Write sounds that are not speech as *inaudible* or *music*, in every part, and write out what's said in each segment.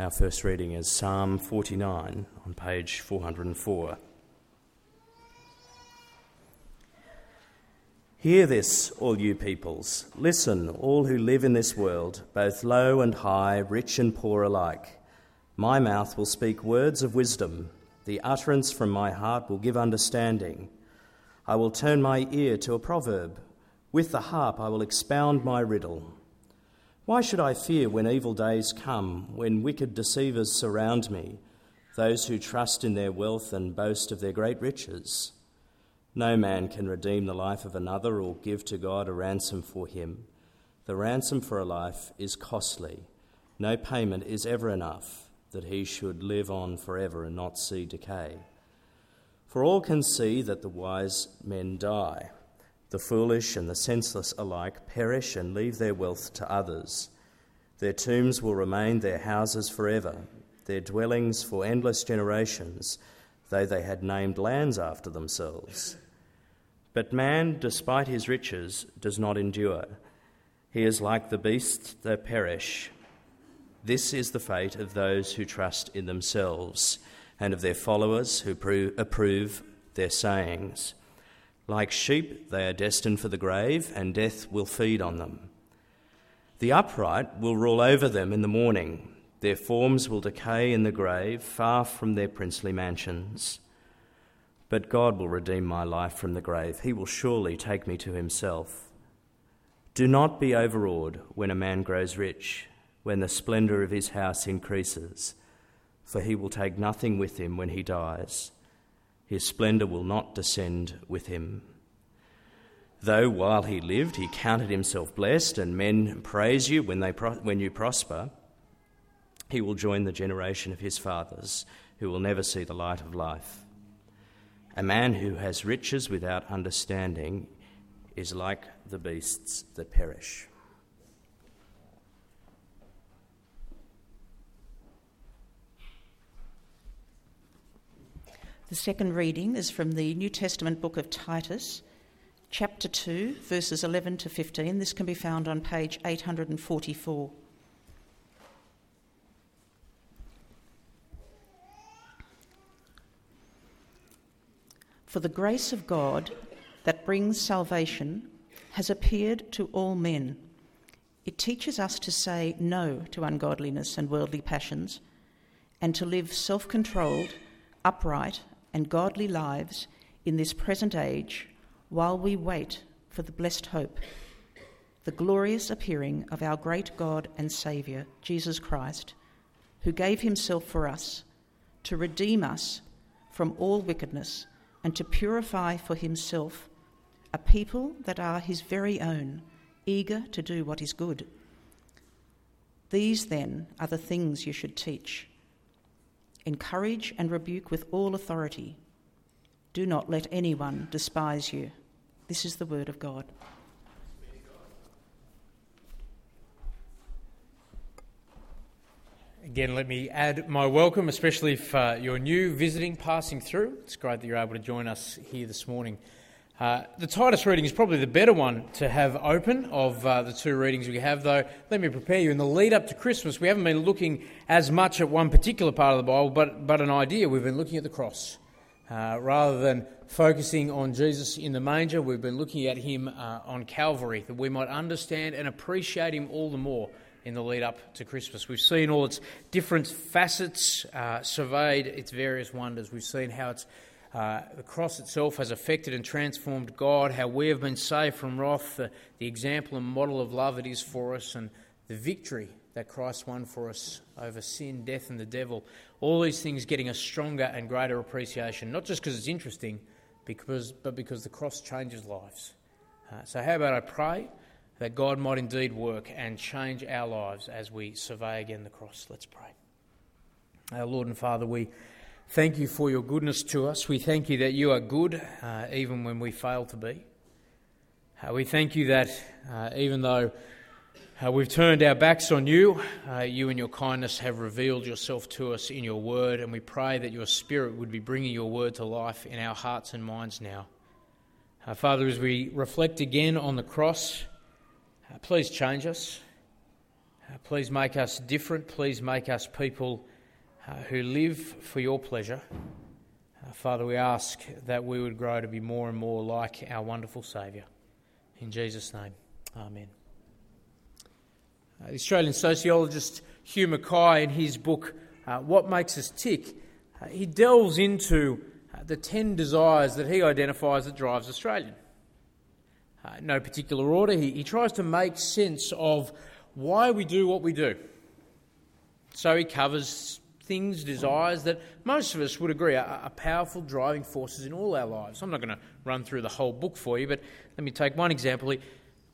Our first reading is Psalm 49 on page 404. Hear this, all you peoples. Listen, all who live in this world, both low and high, rich and poor alike. My mouth will speak words of wisdom, the utterance from my heart will give understanding. I will turn my ear to a proverb. With the harp I will expound my riddle. Why should I fear when evil days come, when wicked deceivers surround me, those who trust in their wealth and boast of their great riches? No man can redeem the life of another or give to God a ransom for him. The ransom for a life is costly. No payment is ever enough that he should live on forever and not see decay. For all can see that the wise men die the foolish and the senseless alike perish and leave their wealth to others. Their tombs will remain their houses forever, their dwellings for endless generations, though they had named lands after themselves. But man, despite his riches, does not endure. He is like the beasts that perish. This is the fate of those who trust in themselves and of their followers who approve their sayings. Like sheep, they are destined for the grave, and death will feed on them. The upright will rule over them in the morning. Their forms will decay in the grave, far from their princely mansions. But God will redeem my life from the grave. He will surely take me to himself. Do not be overawed when a man grows rich, when the splendour of his house increases, for he will take nothing with him when he dies his splendour will not descend with him. Though while he lived he counted himself blessed, and men praise you when, they pro- when you prosper, he will join the generation of his fathers, who will never see the light of life. A man who has riches without understanding is like the beasts that perish. The second reading is from the New Testament book of Titus, chapter 2, verses 11 to 15. This can be found on page 844. For the grace of God that brings salvation has appeared to all men. It teaches us to say no to ungodliness and worldly passions and to live self controlled, upright, and godly lives in this present age while we wait for the blessed hope, the glorious appearing of our great God and Saviour, Jesus Christ, who gave himself for us to redeem us from all wickedness and to purify for himself a people that are his very own, eager to do what is good. These, then, are the things you should teach encourage and rebuke with all authority. Do not let anyone despise you. This is the word of God. Again, let me add my welcome, especially if uh, you're new visiting, passing through. It's great that you're able to join us here this morning. Uh, the Titus reading is probably the better one to have open of uh, the two readings we have, though. Let me prepare you. In the lead up to Christmas, we haven't been looking as much at one particular part of the Bible, but, but an idea. We've been looking at the cross. Uh, rather than focusing on Jesus in the manger, we've been looking at him uh, on Calvary, that we might understand and appreciate him all the more in the lead up to Christmas. We've seen all its different facets, uh, surveyed its various wonders. We've seen how it's uh, the cross itself has affected and transformed God, how we have been saved from wrath, the, the example and model of love it is for us, and the victory that Christ won for us over sin, death, and the devil. All these things getting a stronger and greater appreciation, not just because it's interesting, because, but because the cross changes lives. Uh, so, how about I pray that God might indeed work and change our lives as we survey again the cross? Let's pray. Our Lord and Father, we Thank you for your goodness to us. We thank you that you are good uh, even when we fail to be. Uh, we thank you that uh, even though uh, we've turned our backs on you, uh, you and your kindness have revealed yourself to us in your word, and we pray that your spirit would be bringing your word to life in our hearts and minds now. Uh, Father, as we reflect again on the cross, please change us. Please make us different. Please make us people uh, who live for your pleasure. Uh, Father, we ask that we would grow to be more and more like our wonderful Saviour. In Jesus' name, Amen. Uh, the Australian sociologist Hugh Mackay, in his book, uh, What Makes Us Tick, uh, he delves into uh, the 10 desires that he identifies that drives Australian. No particular order, he, he tries to make sense of why we do what we do. So he covers things, desires that most of us would agree are, are powerful driving forces in all our lives. I'm not going to run through the whole book for you, but let me take one example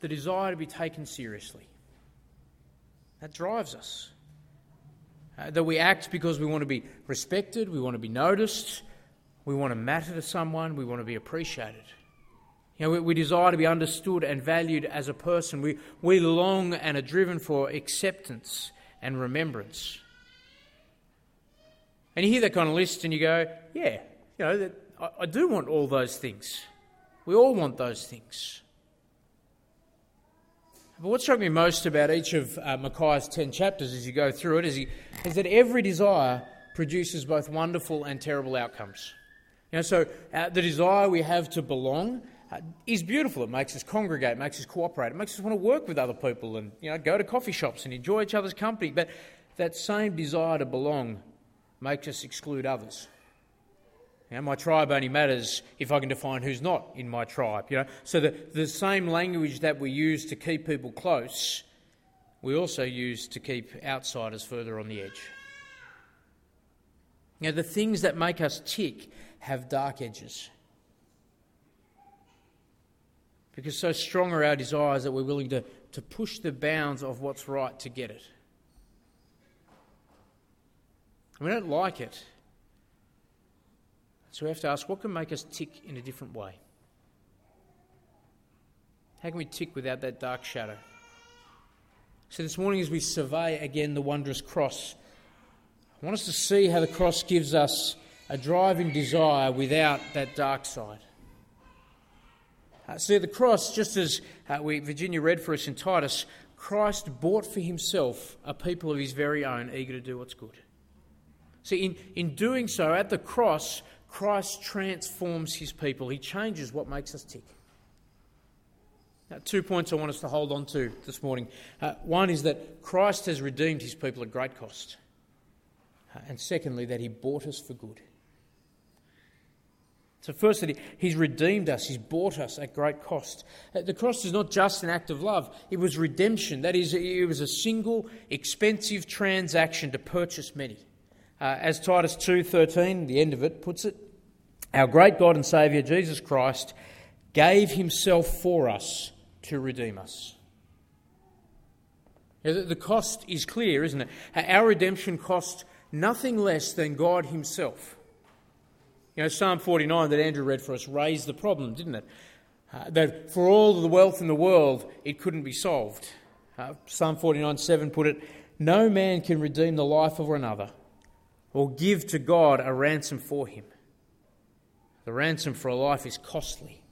the desire to be taken seriously. That drives us. Uh, that we act because we want to be respected, we want to be noticed, we want to matter to someone, we want to be appreciated. You know, we, we, desire to be understood and valued as a person. We, we long and are driven for acceptance and remembrance. And you hear that kind of list and you go, yeah, you know, I, I do want all those things. We all want those things. But what struck me most about each of uh, Mackay's 10 chapters as you go through it is, he, is that every desire produces both wonderful and terrible outcomes. You know, so uh, the desire we have to belong uh, is beautiful. It makes us congregate, it makes us cooperate, it makes us want to work with other people and you know, go to coffee shops and enjoy each other's company. But that same desire to belong makes us exclude others. Know, my tribe only matters if I can define who's not in my tribe. You know? So the, the same language that we use to keep people close, we also use to keep outsiders further on the edge. You know, the things that make us tick have dark edges. Because so strong are our desires that we're willing to, to push the bounds of what's right to get it. We don't like it. So we have to ask what can make us tick in a different way? How can we tick without that dark shadow? So this morning, as we survey again the wondrous cross, I want us to see how the cross gives us a driving desire without that dark side. Uh, see, the cross, just as uh, we, Virginia read for us in Titus, Christ bought for himself a people of his very own, eager to do what's good. See, in, in doing so, at the cross, Christ transforms his people. He changes what makes us tick. Now, two points I want us to hold on to this morning. Uh, one is that Christ has redeemed his people at great cost. Uh, and secondly, that he bought us for good. So, firstly, he's redeemed us, he's bought us at great cost. Uh, the cross is not just an act of love, it was redemption. That is, it was a single, expensive transaction to purchase many. Uh, as Titus 2:13, the end of it puts it, our great God and Saviour Jesus Christ gave himself for us to redeem us. the cost is clear, isn't it? Our redemption cost nothing less than God Himself. You know, Psalm 49 that Andrew read for us raised the problem, didn't it? Uh, that for all the wealth in the world, it couldn't be solved. Uh, Psalm 49 7 put it, No man can redeem the life of another or give to God a ransom for him. The ransom for a life is costly.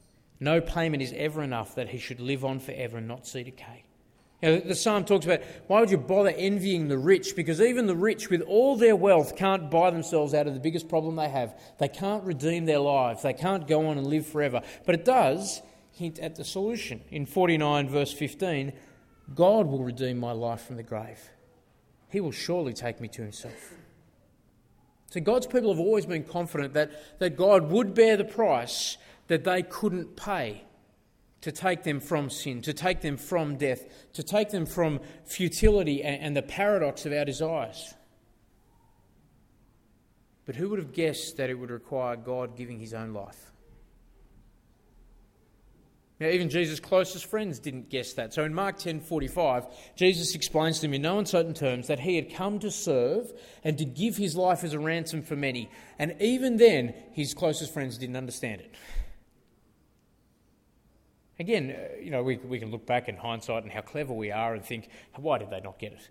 No payment is ever enough that he should live on forever and not see decay. You know, the psalm talks about why would you bother envying the rich? Because even the rich, with all their wealth, can't buy themselves out of the biggest problem they have. They can't redeem their lives. They can't go on and live forever. But it does hint at the solution. In 49, verse 15, God will redeem my life from the grave. He will surely take me to himself. So God's people have always been confident that, that God would bear the price that they couldn't pay to take them from sin, to take them from death, to take them from futility and, and the paradox of our desires. But who would have guessed that it would require God giving his own life? Now, even Jesus' closest friends didn't guess that. So in Mark 10:45, Jesus explains to them in no uncertain terms that he had come to serve and to give his life as a ransom for many. And even then, his closest friends didn't understand it. Again, uh, you know, we, we can look back in hindsight and how clever we are and think, why did they not get it?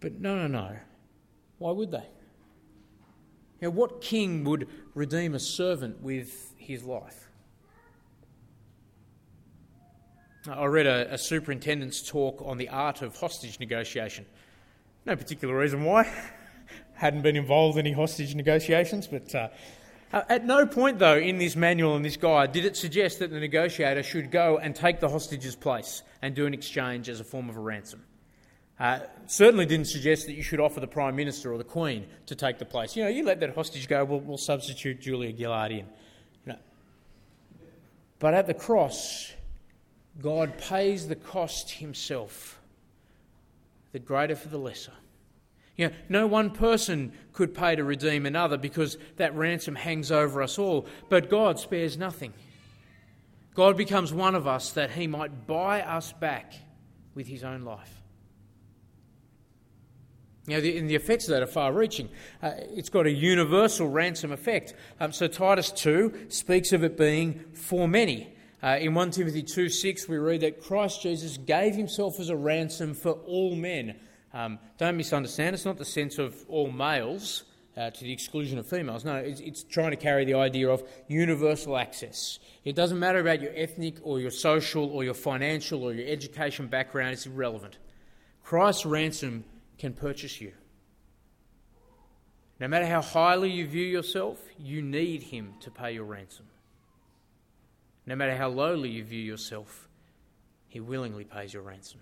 But no, no, no. Why would they? You know, what king would redeem a servant with his life? I read a, a, superintendent's talk on the art of hostage negotiation. No particular reason why. *laughs* Hadn't been involved in any hostage negotiations, but uh, at no point, though, in this manual and this guide did it suggest that the negotiator should go and take the hostage's place and do an exchange as a form of a ransom. Uh, certainly didn't suggest that you should offer the Prime Minister or the Queen to take the place. You know, you let that hostage go, we'll, we'll substitute Julia Gillard in. But at the cross, God pays the cost himself, the greater for the lesser. You know, no one person could pay to redeem another because that ransom hangs over us all, but God spares nothing. God becomes one of us that he might buy us back with his own life. You know, the, and the effects of that are far reaching. Uh, it's got a universal ransom effect. Um, so Titus 2 speaks of it being for many. Uh, in 1 Timothy 2 6, we read that Christ Jesus gave himself as a ransom for all men. Um, don't misunderstand, it's not the sense of all males uh, to the exclusion of females. No, it's, it's trying to carry the idea of universal access. It doesn't matter about your ethnic or your social or your financial or your education background, it's irrelevant. Christ's ransom can purchase you. No matter how highly you view yourself, you need Him to pay your ransom. No matter how lowly you view yourself, He willingly pays your ransom.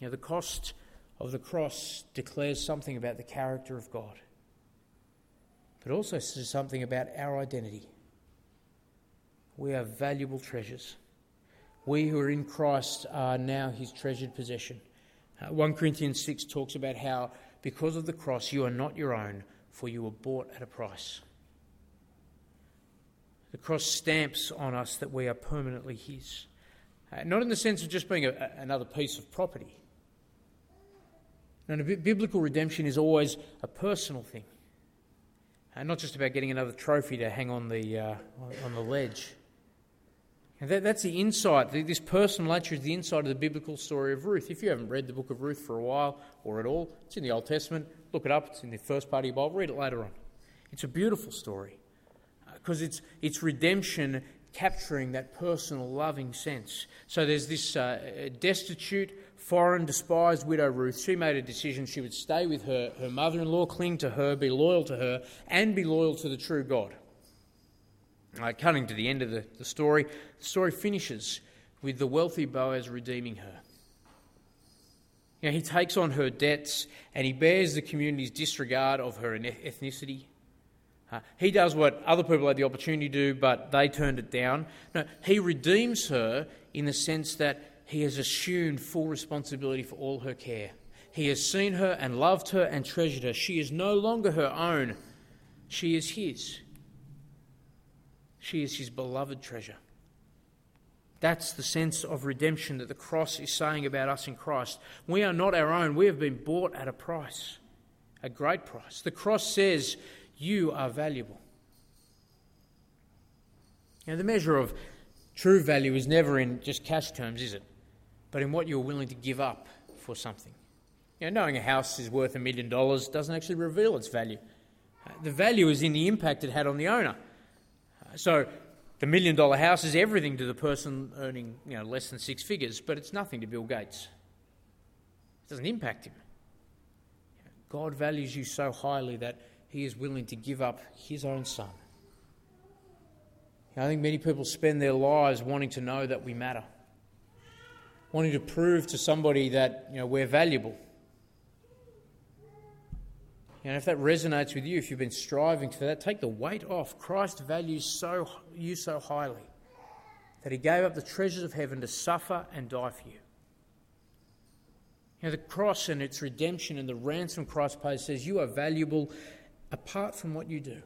Now, the cost of the cross declares something about the character of God, but also says something about our identity. We are valuable treasures. We who are in Christ are now his treasured possession. Uh, 1 Corinthians 6 talks about how, because of the cross, you are not your own, for you were bought at a price. The cross stamps on us that we are permanently His. Uh, not in the sense of just being a, a, another piece of property. No, biblical redemption is always a personal thing, and uh, not just about getting another trophy to hang on the, uh, on the ledge. And that, that's the insight, this personal nature is the insight of the biblical story of Ruth. If you haven't read the book of Ruth for a while or at all, it's in the Old Testament. Look it up, it's in the first part of your Bible. Read it later on. It's a beautiful story because it's, it's redemption capturing that personal, loving sense. So there's this uh, destitute, foreign, despised widow Ruth. She made a decision she would stay with her, her mother in law, cling to her, be loyal to her, and be loyal to the true God. Uh, cutting to the end of the, the story, the story finishes with the wealthy Boaz redeeming her. You know, he takes on her debts and he bears the community's disregard of her ethnicity. Uh, he does what other people had the opportunity to do, but they turned it down. No, he redeems her in the sense that he has assumed full responsibility for all her care. He has seen her and loved her and treasured her. She is no longer her own, she is his. She is his beloved treasure. That's the sense of redemption that the cross is saying about us in Christ. We are not our own, we have been bought at a price, a great price. The cross says, You are valuable. Now, the measure of true value is never in just cash terms, is it? But in what you're willing to give up for something. You know, knowing a house is worth a million dollars doesn't actually reveal its value. The value is in the impact it had on the owner. So the million dollar house is everything to the person earning you know, less than six figures, but it's nothing to Bill Gates. It doesn't impact him. God values you so highly that he is willing to give up his own son. I think many people spend their lives wanting to know that we matter, wanting to prove to somebody that you know, we're valuable. And if that resonates with you, if you've been striving for that, take the weight off. Christ values so, you so highly that he gave up the treasures of heaven to suffer and die for you. You know, the cross and its redemption and the ransom Christ pays says you are valuable apart from what you do.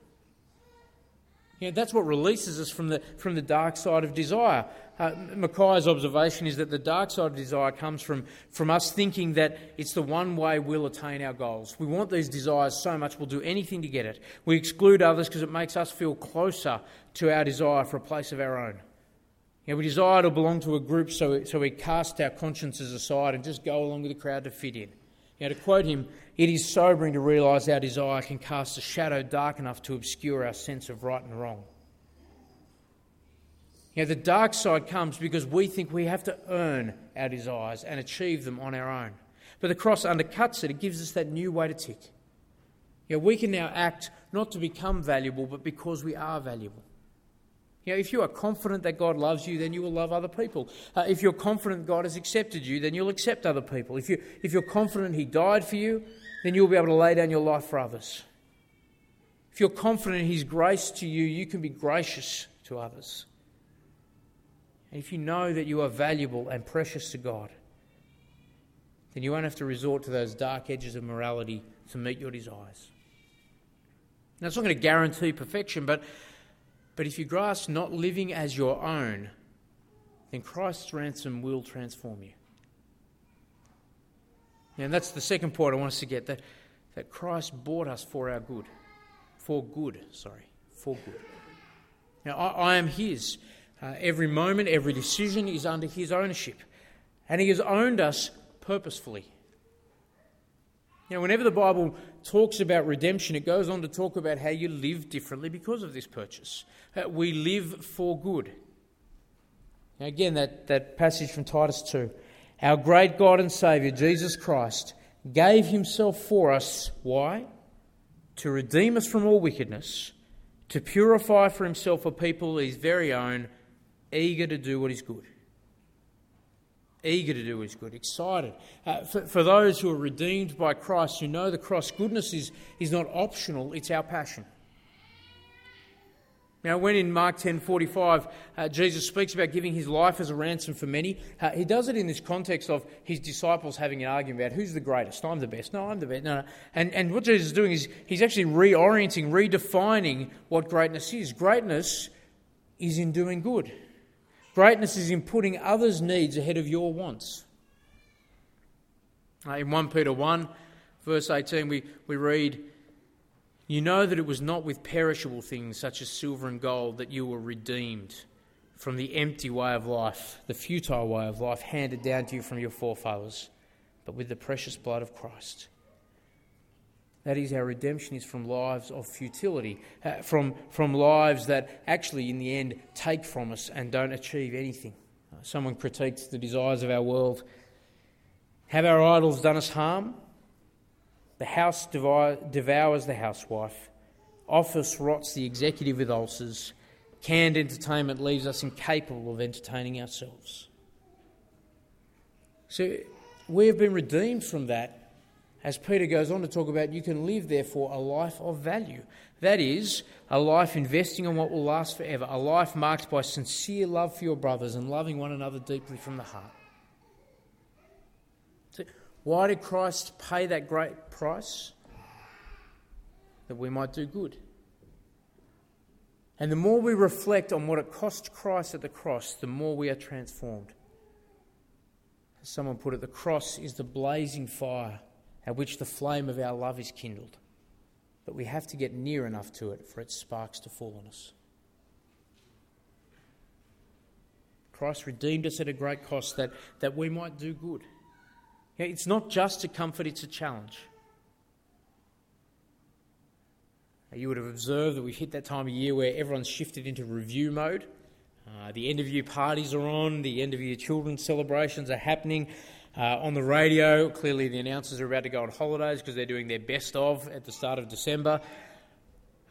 You know, that's what releases us from the, from the dark side of desire. Uh, Mackay's observation is that the dark side of desire comes from, from us thinking that it's the one way we'll attain our goals. We want these desires so much we'll do anything to get it. We exclude others because it makes us feel closer to our desire for a place of our own. You know, we desire to belong to a group, so so we cast our consciences aside and just go along with the crowd to fit in. Know, to quote him, it is sobering to realise our desire can cast a shadow dark enough to obscure our sense of right and wrong. You know, the dark side comes because we think we have to earn our desires and achieve them on our own. But the cross undercuts it, it gives us that new way to tick. You know, we can now act not to become valuable, but because we are valuable. You know, if you are confident that God loves you, then you will love other people. Uh, if you're confident God has accepted you, then you'll accept other people. If, you, if you're confident He died for you, then you'll be able to lay down your life for others. If you're confident in His grace to you, you can be gracious to others. And if you know that you are valuable and precious to God, then you won't have to resort to those dark edges of morality to meet your desires. Now, it's not going to guarantee perfection, but, but if you grasp not living as your own, then Christ's ransom will transform you. And that's the second point I want us to get that, that Christ bought us for our good. For good, sorry, for good. Now, I, I am His. Uh, every moment, every decision is under His ownership. And He has owned us purposefully. You know, whenever the Bible talks about redemption, it goes on to talk about how you live differently because of this purchase. Uh, we live for good. Again, that, that passage from Titus 2. Our great God and Saviour, Jesus Christ, gave Himself for us. Why? To redeem us from all wickedness, to purify for Himself a people His very own eager to do what is good. Eager to do what is good, excited. Uh, for, for those who are redeemed by Christ, who know the cross, goodness is, is not optional, it's our passion. Now, when in Mark 10:45 uh, Jesus speaks about giving his life as a ransom for many, uh, he does it in this context of his disciples having an argument about who's the greatest. I'm the best. No, I'm the best. No, no. And, and what Jesus is doing is he's actually reorienting, redefining what greatness is. Greatness is in doing good. Greatness is in putting others' needs ahead of your wants. Uh, in 1 Peter 1, verse 18, we, we read, You know that it was not with perishable things such as silver and gold that you were redeemed from the empty way of life, the futile way of life handed down to you from your forefathers, but with the precious blood of Christ that is, our redemption is from lives of futility, uh, from, from lives that actually, in the end, take from us and don't achieve anything. Someone critiques the desires of our world. Have our idols done us harm? The house devours the housewife. Office rots the executive with ulcers. Canned entertainment leaves us incapable of entertaining ourselves. So we have been redeemed from that as Peter goes on to talk about, you can live, therefore, a life of value. That is, a life investing in what will last forever, a life marked by sincere love for your brothers and loving one another deeply from the heart. So why did Christ pay that great price? That we might do good. And the more we reflect on what it cost Christ at the cross, the more we are transformed. As someone put it, the cross is the blazing fire at which the flame of our love is kindled. But we have to get near enough to it for its sparks to fall on us. Christ redeemed us at a great cost that, that we might do good. it's not just a comfort, it's a challenge. You would have observed that we've hit that time of year where everyone's shifted into review mode. Uh, the end of year parties are on, the end of year children's celebrations are happening. Uh, on the radio, clearly the announcers are about to go on holidays because they're doing their best of at the start of December.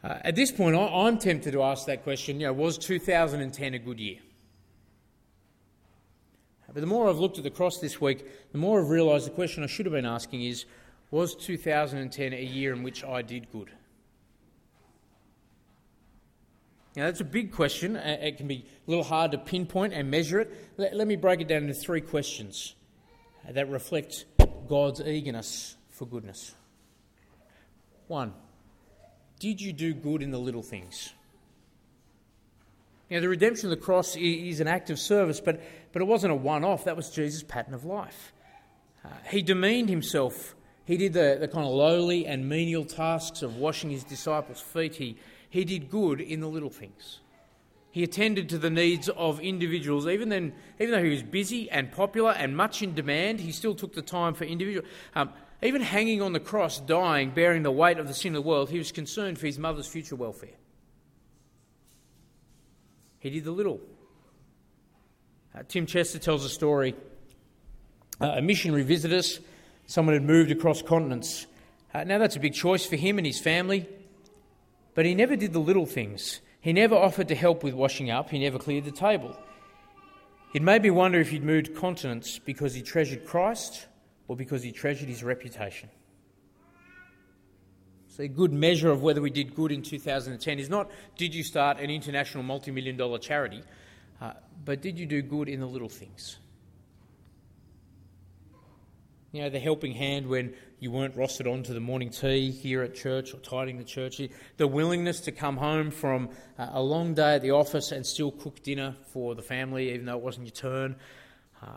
Uh, at this point, I, am tempted to ask that question you know, was 2010 a good year? But the more I've looked at the cross this week, the more I've realised the question I should have been asking is was 2010 a year in which I did good? Now, that's a big question. It can be a little hard to pinpoint and measure it. Let, let me break it down into three questions that reflect God's eagerness for goodness. One, did you do good in the little things? Now, the redemption of the cross is an act of service, but, but it wasn't a one off. That was Jesus' pattern of life. Uh, he demeaned himself. He did the, the kind of lowly and menial tasks of washing his disciples' feet. He, he did good in the little things. He attended to the needs of individuals. Even, then, even though he was busy and popular and much in demand, he still took the time for individuals. Um, even hanging on the cross, dying, bearing the weight of the sin of the world, he was concerned for his mother's future welfare. He did the little. Uh, Tim Chester tells a story. Uh, a missionary visited us. Someone had moved across continents. Uh, now, that's a big choice for him and his family, but he never did the little things. He never offered to help with washing up, he never cleared the table. It made me wonder if he'd moved continents because he treasured Christ or because he treasured his reputation. So, a good measure of whether we did good in 2010 is not did you start an international multi million dollar charity, uh, but did you do good in the little things? You know, the helping hand when you weren't rostered on to the morning tea here at church or tidying the church. The willingness to come home from a long day at the office and still cook dinner for the family, even though it wasn't your turn. Uh,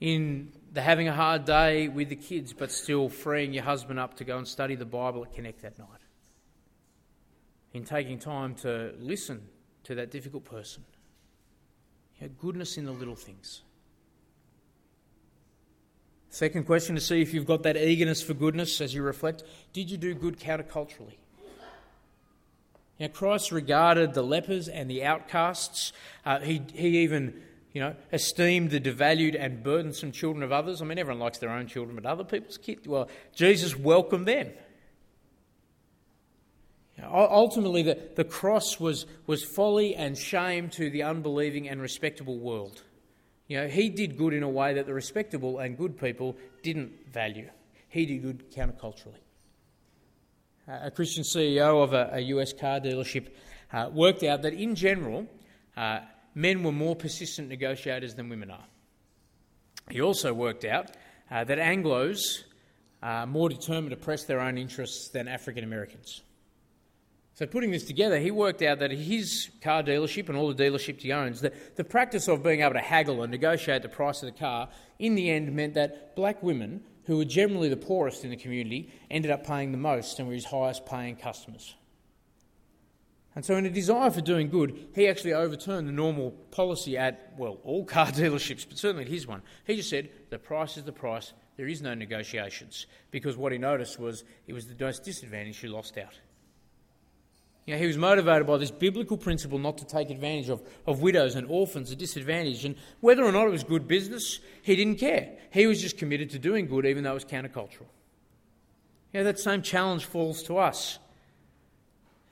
in the having a hard day with the kids, but still freeing your husband up to go and study the Bible at Connect that night. In taking time to listen to that difficult person. You know, goodness in the little things. Second question to see if you've got that eagerness for goodness as you reflect did you do good counterculturally? Now, Christ regarded the lepers and the outcasts. Uh, he, he even you know, esteemed the devalued and burdensome children of others. I mean, everyone likes their own children, but other people's kids, well, Jesus welcomed them. ultimately, the, the cross was, was folly and shame to the unbelieving and respectable world. You know, he did good in a way that the respectable and good people didn't value. He did good counterculturally. Uh, a Christian CEO of a, a US car dealership uh, worked out that in general, uh, men were more persistent negotiators than women are. He also worked out uh, that Anglos are more determined to press their own interests than African Americans. So, putting this together, he worked out that his car dealership and all the dealerships he owns, the, the practice of being able to haggle and negotiate the price of the car, in the end meant that black women, who were generally the poorest in the community, ended up paying the most and were his highest paying customers. And so, in a desire for doing good, he actually overturned the normal policy at, well, all car *laughs* dealerships, but certainly at his one. He just said, the price is the price, there is no negotiations. Because what he noticed was it was the most disadvantaged who lost out. You know, he was motivated by this biblical principle not to take advantage of, of widows and orphans, the disadvantaged. And whether or not it was good business, he didn't care. He was just committed to doing good, even though it was countercultural. You know, that same challenge falls to us.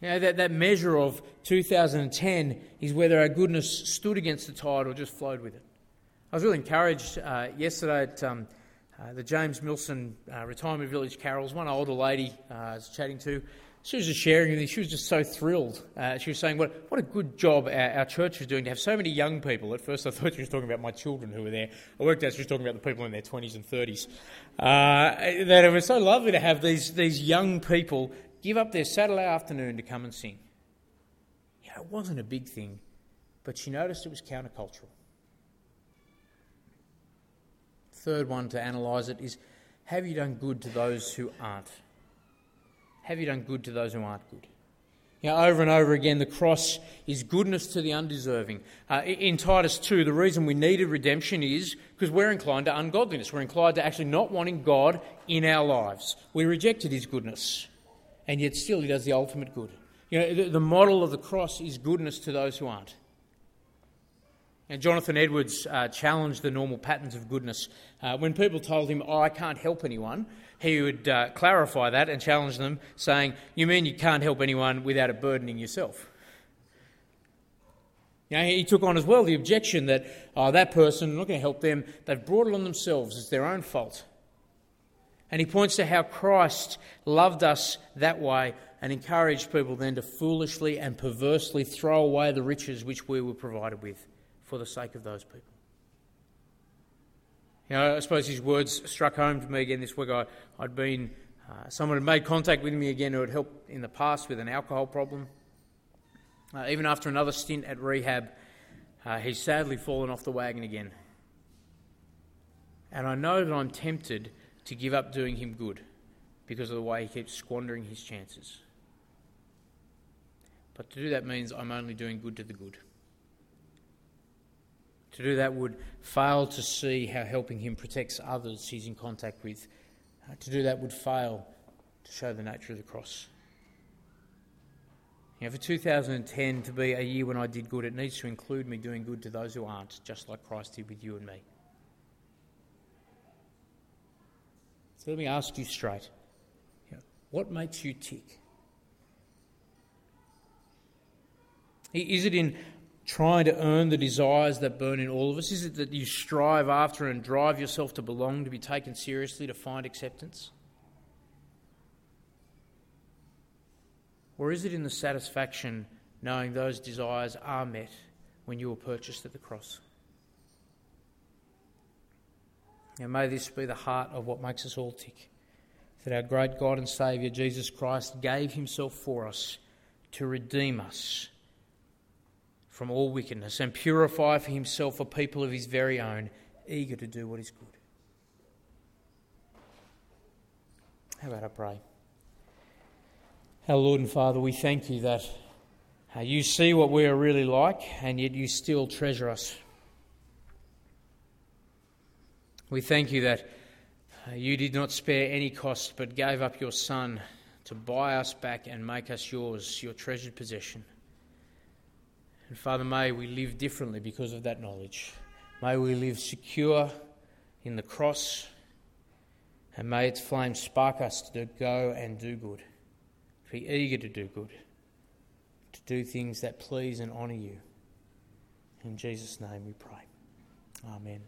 You know, that, that measure of 2010 is whether our goodness stood against the tide or just flowed with it. I was really encouraged uh, yesterday at um, uh, the James Milson uh, Retirement Village Carols. One older lady uh, I was chatting to she was just sharing me. She was just so thrilled. Uh, she was saying, what, what a good job our, our, church is doing to have so many young people. At first, I thought she was talking about my children who were there. I worked out she was talking about the people in their 20s and 30s. Uh, that it was so lovely to have these, these young people give up their Saturday afternoon to come and sing. Know, it wasn't a big thing, but she noticed it was countercultural. Third one to analyse it is have you done good to those who aren't? Have you done good to those who aren't good? You know, over and over again, the cross is goodness to the undeserving. Uh, in Titus 2, the reason we needed redemption is because we're inclined to ungodliness. We're inclined to actually not wanting God in our lives. We rejected his goodness, and yet still he does the ultimate good. You know, the, the model of the cross is goodness to those who aren't. And Jonathan Edwards uh, challenged the normal patterns of goodness. Uh, when people told him, Oh, I can't help anyone, he would uh, clarify that and challenge them, saying, You mean you can't help anyone without it burdening yourself? You know, he took on as well the objection that, oh, that person, I'm not going to help them, they've brought it on themselves, it's their own fault. And he points to how Christ loved us that way and encouraged people then to foolishly and perversely throw away the riches which we were provided with for the sake of those people. You know, I suppose his words struck home to me again this week. I, had been, uh, someone had made contact with me again who had helped in the past with an alcohol problem. Uh, even after another stint at rehab, uh, he's sadly fallen off the wagon again. And I know that I'm tempted to give up doing him good because of the way he keeps squandering his chances. But to do that means I'm only doing good to the good. To do that would fail to see how helping him protects others he's in contact with. Uh, to do that would fail to show the nature of the cross. You know, for 2010 to be a year when I did good, it needs to include me doing good to those who aren't, just like Christ did with you and me. So let me ask you straight you know, what makes you tick? Is it in trying to earn the desires that burn in all of us? Is it that you strive after and drive yourself to belong, to be taken seriously, to find acceptance? Or is it in the satisfaction knowing those desires are met when you were purchased at the cross? And may this be the heart of what makes us all tick. That our great God and Saviour, Jesus Christ, gave himself for us to redeem us from all wickedness and purify for himself a people of his very own, eager to do what is good. How about I pray? Our Lord and Father, we thank you that uh, you see what we are really like, and yet you still treasure us. We thank you that uh, you did not spare any cost, but gave up your Son to buy us back and make us yours, your treasured possession. And Father, may we live differently because of that knowledge. May we live secure in the cross, and may its flame spark us to go and do good to be eager to do good, to do things that please and honour you. In Jesus' name we pray. Amen.